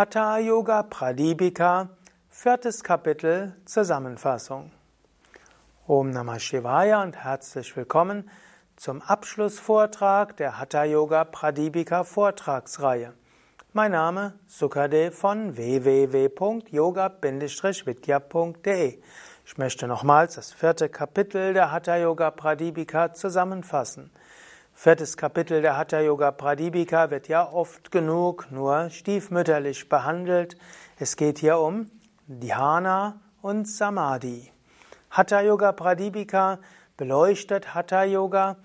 Hatha Yoga Pradipika, viertes Kapitel Zusammenfassung. Om Namah Shivaya und herzlich willkommen zum Abschlussvortrag der Hatha Yoga Pradipika Vortragsreihe. Mein Name Sukadev von www.yoga-vidya.de. Ich möchte nochmals das vierte Kapitel der Hatha Yoga Pradipika zusammenfassen. Viertes Kapitel der Hatha Yoga Pradipika wird ja oft genug nur stiefmütterlich behandelt. Es geht hier um Dhyana und Samadhi. Hatha Yoga Pradipika beleuchtet Hatha Yoga,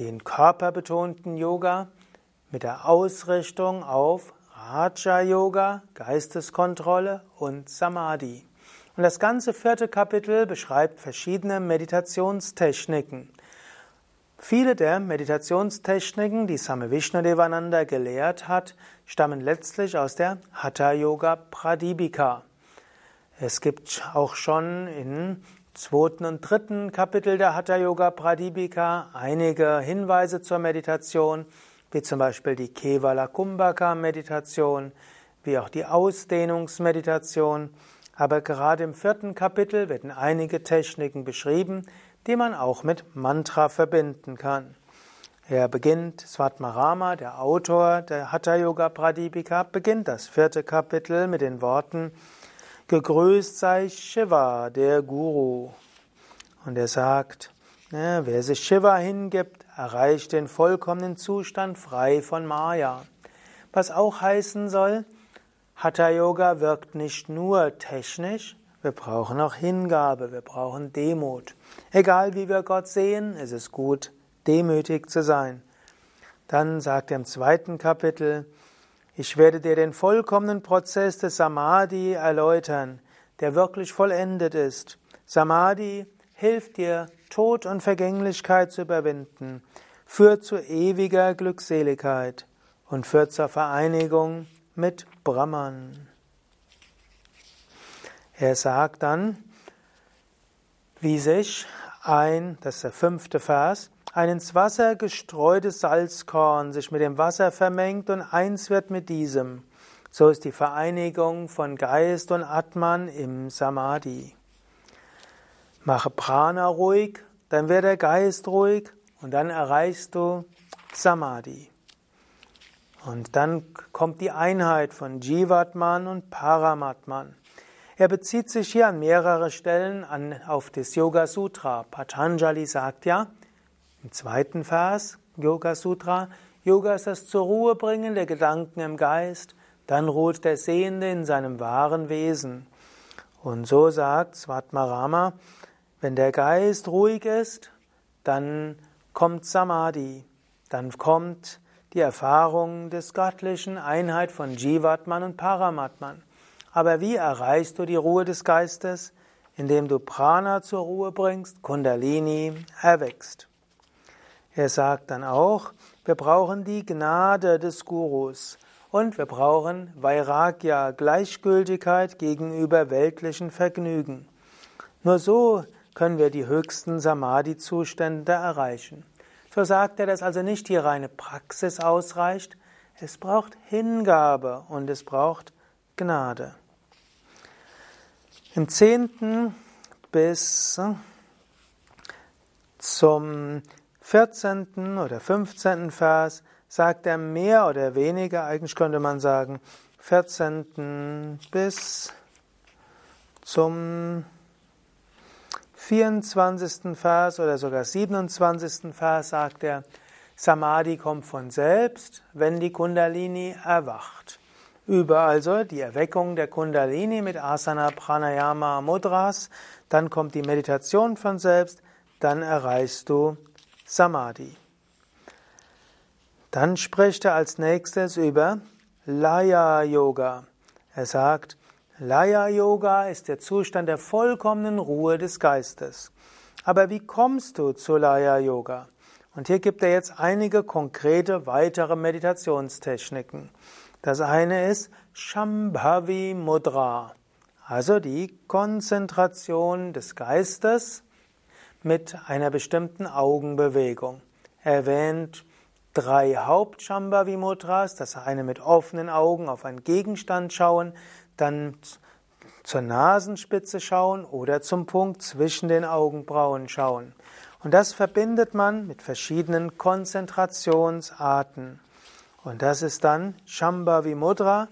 den körperbetonten Yoga, mit der Ausrichtung auf Raja Yoga, Geisteskontrolle und Samadhi. Und das ganze vierte Kapitel beschreibt verschiedene Meditationstechniken. Viele der Meditationstechniken, die Same Vishnadevananda gelehrt hat, stammen letztlich aus der Hatha Yoga Pradipika. Es gibt auch schon im zweiten und dritten Kapitel der Hatha Yoga Pradipika einige Hinweise zur Meditation, wie zum Beispiel die Kevala Kumbhaka Meditation, wie auch die Ausdehnungsmeditation. Aber gerade im vierten Kapitel werden einige Techniken beschrieben, die man auch mit Mantra verbinden kann. Er beginnt, Svatmarama, der Autor der Hatha Yoga Pradipika, beginnt das vierte Kapitel mit den Worten Gegrüßt sei Shiva, der Guru. Und er sagt, ja, wer sich Shiva hingibt, erreicht den vollkommenen Zustand frei von Maya. Was auch heißen soll, Hatha Yoga wirkt nicht nur technisch, wir brauchen auch Hingabe, wir brauchen Demut. Egal wie wir Gott sehen, es ist gut, demütig zu sein. Dann sagt er im zweiten Kapitel, ich werde dir den vollkommenen Prozess des Samadhi erläutern, der wirklich vollendet ist. Samadhi hilft dir, Tod und Vergänglichkeit zu überwinden, führt zu ewiger Glückseligkeit und führt zur Vereinigung mit Brahman. Er sagt dann, wie sich ein, das ist der fünfte Vers, ein ins Wasser gestreutes Salzkorn sich mit dem Wasser vermengt und eins wird mit diesem. So ist die Vereinigung von Geist und Atman im Samadhi. Mache Prana ruhig, dann wird der Geist ruhig und dann erreichst du Samadhi. Und dann kommt die Einheit von Jivatman und Paramatman. Er bezieht sich hier an mehrere Stellen an, auf das Yoga Sutra. Patanjali sagt ja im zweiten Vers Yoga Sutra, Yoga ist das zur Ruhe bringen der Gedanken im Geist, dann ruht der Sehende in seinem wahren Wesen. Und so sagt Svatmarama, wenn der Geist ruhig ist, dann kommt Samadhi, dann kommt die Erfahrung des göttlichen Einheit von Jivatman und Paramatman. Aber wie erreichst du die Ruhe des Geistes? Indem du Prana zur Ruhe bringst, Kundalini erwächst. Er sagt dann auch, wir brauchen die Gnade des Gurus und wir brauchen Vairagya, Gleichgültigkeit gegenüber weltlichen Vergnügen. Nur so können wir die höchsten Samadhi-Zustände erreichen. So sagt er, dass also nicht die reine Praxis ausreicht, es braucht Hingabe und es braucht Gnade. Im zehnten bis zum vierzehnten oder fünfzehnten Vers sagt er mehr oder weniger, eigentlich könnte man sagen, vierzehnten bis zum 24. Vers oder sogar 27. Vers sagt er, Samadhi kommt von selbst, wenn die Kundalini erwacht. Über also die Erweckung der Kundalini mit Asana, Pranayama, Mudras, dann kommt die Meditation von selbst, dann erreichst du Samadhi. Dann spricht er als nächstes über Laya Yoga. Er sagt, Laya Yoga ist der Zustand der vollkommenen Ruhe des Geistes. Aber wie kommst du zu Laya Yoga? Und hier gibt er jetzt einige konkrete weitere Meditationstechniken. Das eine ist Shambhavi Mudra, also die Konzentration des Geistes mit einer bestimmten Augenbewegung. Er erwähnt drei Haupt-Shambhavi-Mudras, das eine mit offenen Augen auf einen Gegenstand schauen, dann zur Nasenspitze schauen oder zum Punkt zwischen den Augenbrauen schauen. Und das verbindet man mit verschiedenen Konzentrationsarten. Und das ist dann Shambhavi Mudra.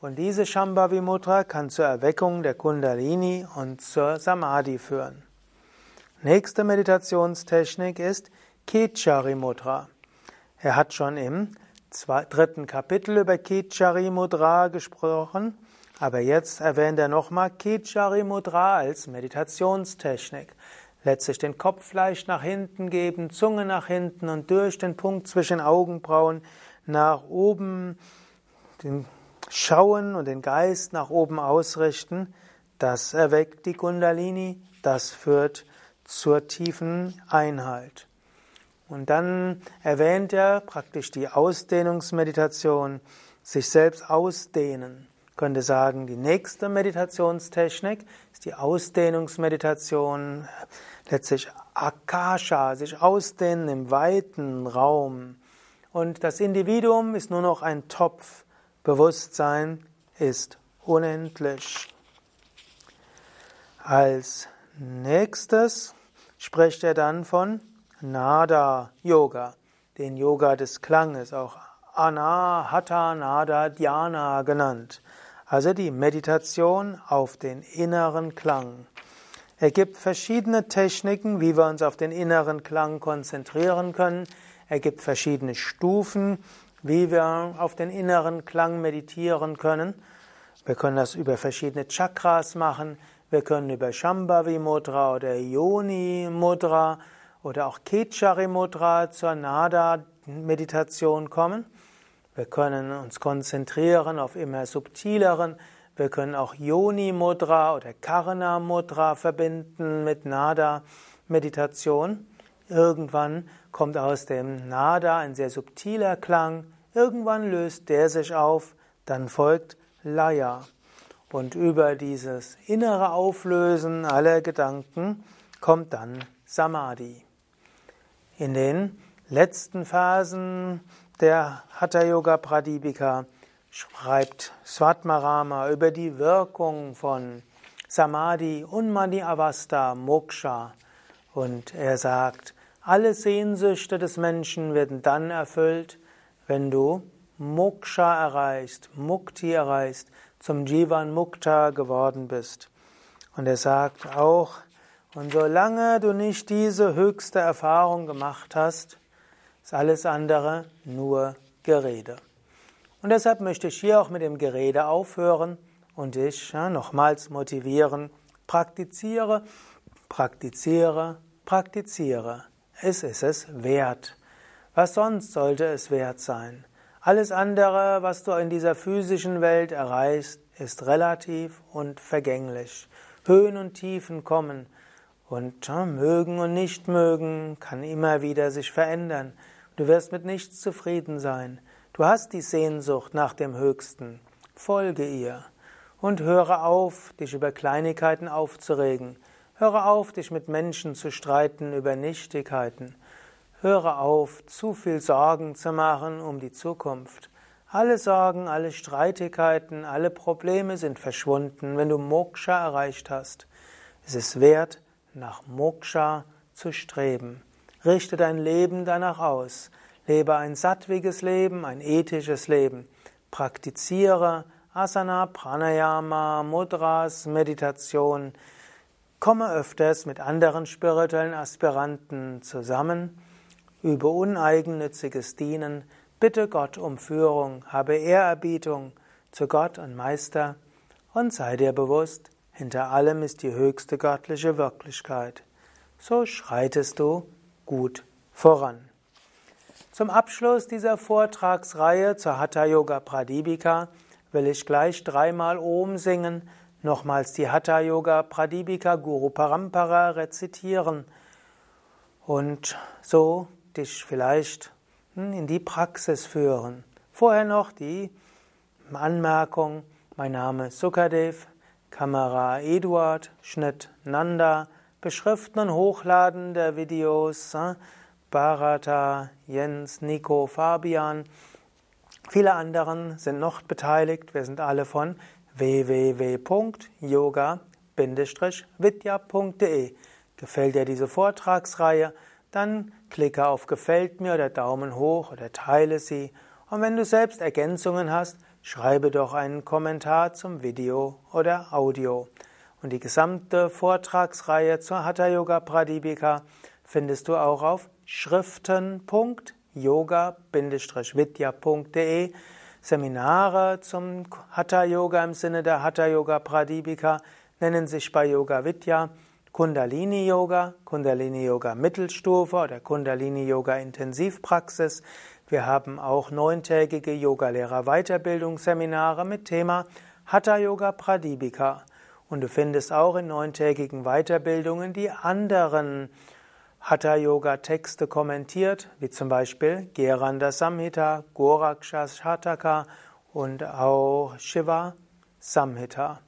Und diese Shambhavi Mudra kann zur Erweckung der Kundalini und zur Samadhi führen. Nächste Meditationstechnik ist Kechari Mudra. Er hat schon im dritten Kapitel über Kechari Mudra gesprochen, aber jetzt erwähnt er nochmal Kechari Mudra als Meditationstechnik letztlich den Kopf leicht nach hinten geben, Zunge nach hinten und durch den Punkt zwischen Augenbrauen nach oben den schauen und den Geist nach oben ausrichten. Das erweckt die Kundalini, das führt zur tiefen Einheit. Und dann erwähnt er praktisch die Ausdehnungsmeditation, sich selbst ausdehnen könnte sagen, die nächste Meditationstechnik ist die Ausdehnungsmeditation, letztlich Akasha, sich ausdehnen im weiten Raum. Und das Individuum ist nur noch ein Topf. Bewusstsein ist unendlich. Als nächstes spricht er dann von Nada Yoga, den Yoga des Klanges, auch Anahata Nada Dhyana genannt also die Meditation auf den inneren Klang. Er gibt verschiedene Techniken, wie wir uns auf den inneren Klang konzentrieren können. Er gibt verschiedene Stufen, wie wir auf den inneren Klang meditieren können. Wir können das über verschiedene Chakras machen. Wir können über Shambhavi Mudra oder Yoni Mudra oder auch Kechari Mudra zur Nada Meditation kommen. Wir können uns konzentrieren auf immer subtileren. Wir können auch Yoni Mudra oder Karna Mudra verbinden mit Nada Meditation. Irgendwann kommt aus dem Nada ein sehr subtiler Klang. Irgendwann löst der sich auf. Dann folgt Laya. Und über dieses innere Auflösen aller Gedanken kommt dann Samadhi. In den letzten Phasen der Hatha Yoga Pradipika schreibt Svatmarama über die Wirkung von Samadhi, Unmani Avasta, Moksha. Und er sagt, alle Sehnsüchte des Menschen werden dann erfüllt, wenn du Moksha erreichst, Mukti erreichst, zum Jivan Mukta geworden bist. Und er sagt auch, und solange du nicht diese höchste Erfahrung gemacht hast, ist alles andere nur Gerede. Und deshalb möchte ich hier auch mit dem Gerede aufhören und dich ja, nochmals motivieren. Praktiziere, praktiziere, praktiziere. Es ist es wert. Was sonst sollte es wert sein? Alles andere, was du in dieser physischen Welt erreichst, ist relativ und vergänglich. Höhen und Tiefen kommen und mögen und nicht mögen kann immer wieder sich verändern. Du wirst mit nichts zufrieden sein. Du hast die Sehnsucht nach dem Höchsten. Folge ihr und höre auf, dich über Kleinigkeiten aufzuregen. Höre auf, dich mit Menschen zu streiten über Nichtigkeiten. Höre auf, zu viel Sorgen zu machen um die Zukunft. Alle Sorgen, alle Streitigkeiten, alle Probleme sind verschwunden, wenn du Moksha erreicht hast. Es ist wert, nach Moksha zu streben. Richte dein Leben danach aus. Lebe ein sattwiges Leben, ein ethisches Leben. Praktiziere Asana, Pranayama, Mudras, Meditation. Komme öfters mit anderen spirituellen Aspiranten zusammen. Übe uneigennütziges Dienen. Bitte Gott um Führung. Habe Ehrerbietung zu Gott und Meister. Und sei dir bewusst, hinter allem ist die höchste göttliche Wirklichkeit. So schreitest du gut voran. Zum Abschluss dieser Vortragsreihe zur Hatha Yoga Pradipika will ich gleich dreimal Om singen, nochmals die Hatha Yoga Pradipika Guru Parampara rezitieren und so dich vielleicht hm, in die Praxis führen. Vorher noch die Anmerkung, mein Name ist Sukadev, Kamera Eduard, Schnitt Nanda, Beschriften und Hochladen der Videos Bharata, Jens, Nico, Fabian. Viele anderen sind noch beteiligt. Wir sind alle von www.yoga-vidya.de. Gefällt dir diese Vortragsreihe? Dann klicke auf Gefällt mir oder Daumen hoch oder teile sie. Und wenn du selbst Ergänzungen hast, schreibe doch einen Kommentar zum Video oder Audio. Und die gesamte Vortragsreihe zur Hatha Yoga Pradipika findest du auch auf schriften.yoga-vidya.de. Seminare zum Hatha Yoga im Sinne der Hatha Yoga Pradipika nennen sich bei Yoga Vidya Kundalini Yoga, Kundalini Yoga Mittelstufe oder Kundalini Yoga Intensivpraxis. Wir haben auch neuntägige Yogalehrer Weiterbildungsseminare mit Thema Hatha Yoga Pradipika. Und du findest auch in neuntägigen Weiterbildungen die anderen Hatha Yoga Texte kommentiert, wie zum Beispiel Geranda Samhita, Goraksha Shataka und auch Shiva Samhita.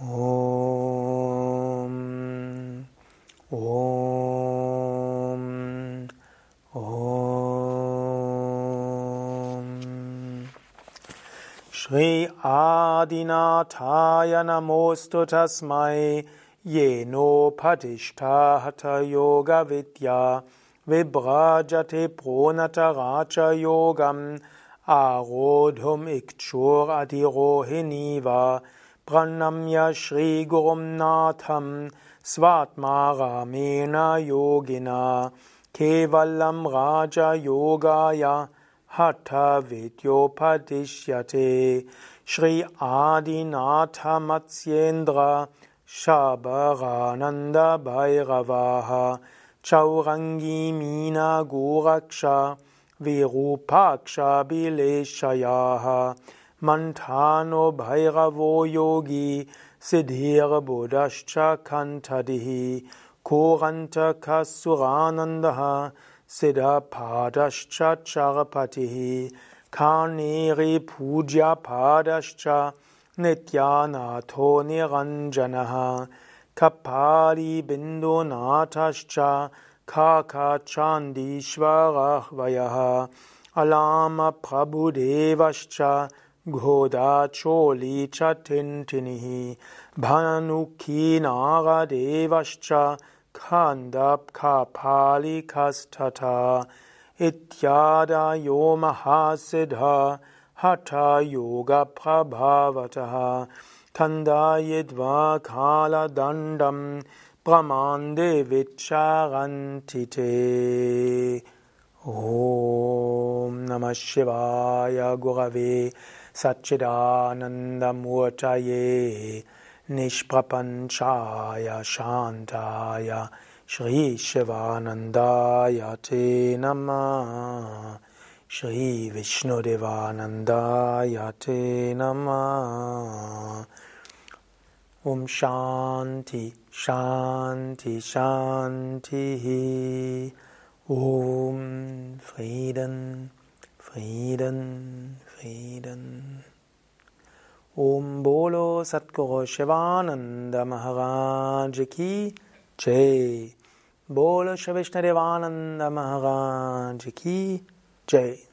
Om, Om, Om. Shri Adinathaya Namostu Tasmai Yeno Padishta Hatha Yoga Vidya Vibrajate Pronata Raja Yogam Arodhum Ikchur Adirohiniva Pranamya Shri Gurum Natham Svatmaramena Yogina Kevalam Raja Yogaya Hatha Vidyopadishyate Shri Adinatha Matsyendra Shabarananda Bhairavaha Chaurangi Mina Goraksha Virupaksha Bileshayaha Mantano Bhairavo Yogi Siddhira Buddhascha Kantadihi Koranta Kasuranandaha Siddhapadascha Charapatihi Karneri Puja Padascha Nityanatho Niranjanaha Kapali Bindunatascha Kaka Chandishvarahvayaha Alama Prabhudevascha Ghoda Choli Chatintinihi Bhanuki Hatha Yoga Prabhavataha. Kandayidva Kala Dandam Brahmande Vicharantite Om Namah Shivaya Gurave Satchidanandamurtaye Nishprapanchaya Shantaya Shri Shivanandaya Te Namah Shri Vishnudevanandaya Te Namah Om Shanti Shanti Shanti Om Frieden Frieden Frieden Om Bolo Satguru Shivananda Maharaj Ki Jai Bolo Shri Vishnadevananda Maharaj Ki Jai